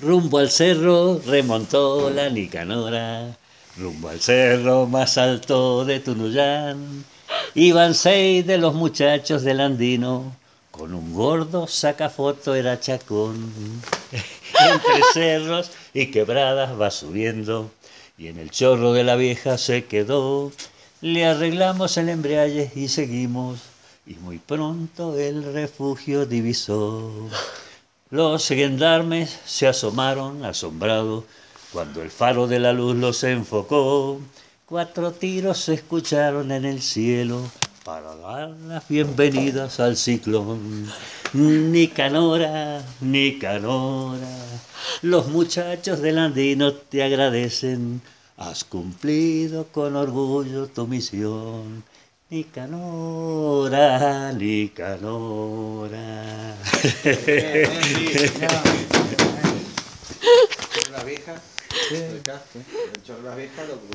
Rumbo al cerro remontó la Nicanora, rumbo al cerro más alto de Tunuyán. Iban seis de los muchachos del andino, con un gordo sacafoto era chacón. Entre cerros y quebradas va subiendo, y en el chorro de la vieja se quedó. Le arreglamos el embriague y seguimos, y muy pronto el refugio divisó. Los gendarmes se asomaron asombrados cuando el faro de la luz los enfocó. Cuatro tiros se escucharon en el cielo para dar las bienvenidas al ciclón. Nicanora, Nicanora, los muchachos del andino te agradecen. Has cumplido con orgullo tu misión. Nicanora, Nicanora. La vieja, el chorro de la vieja, lo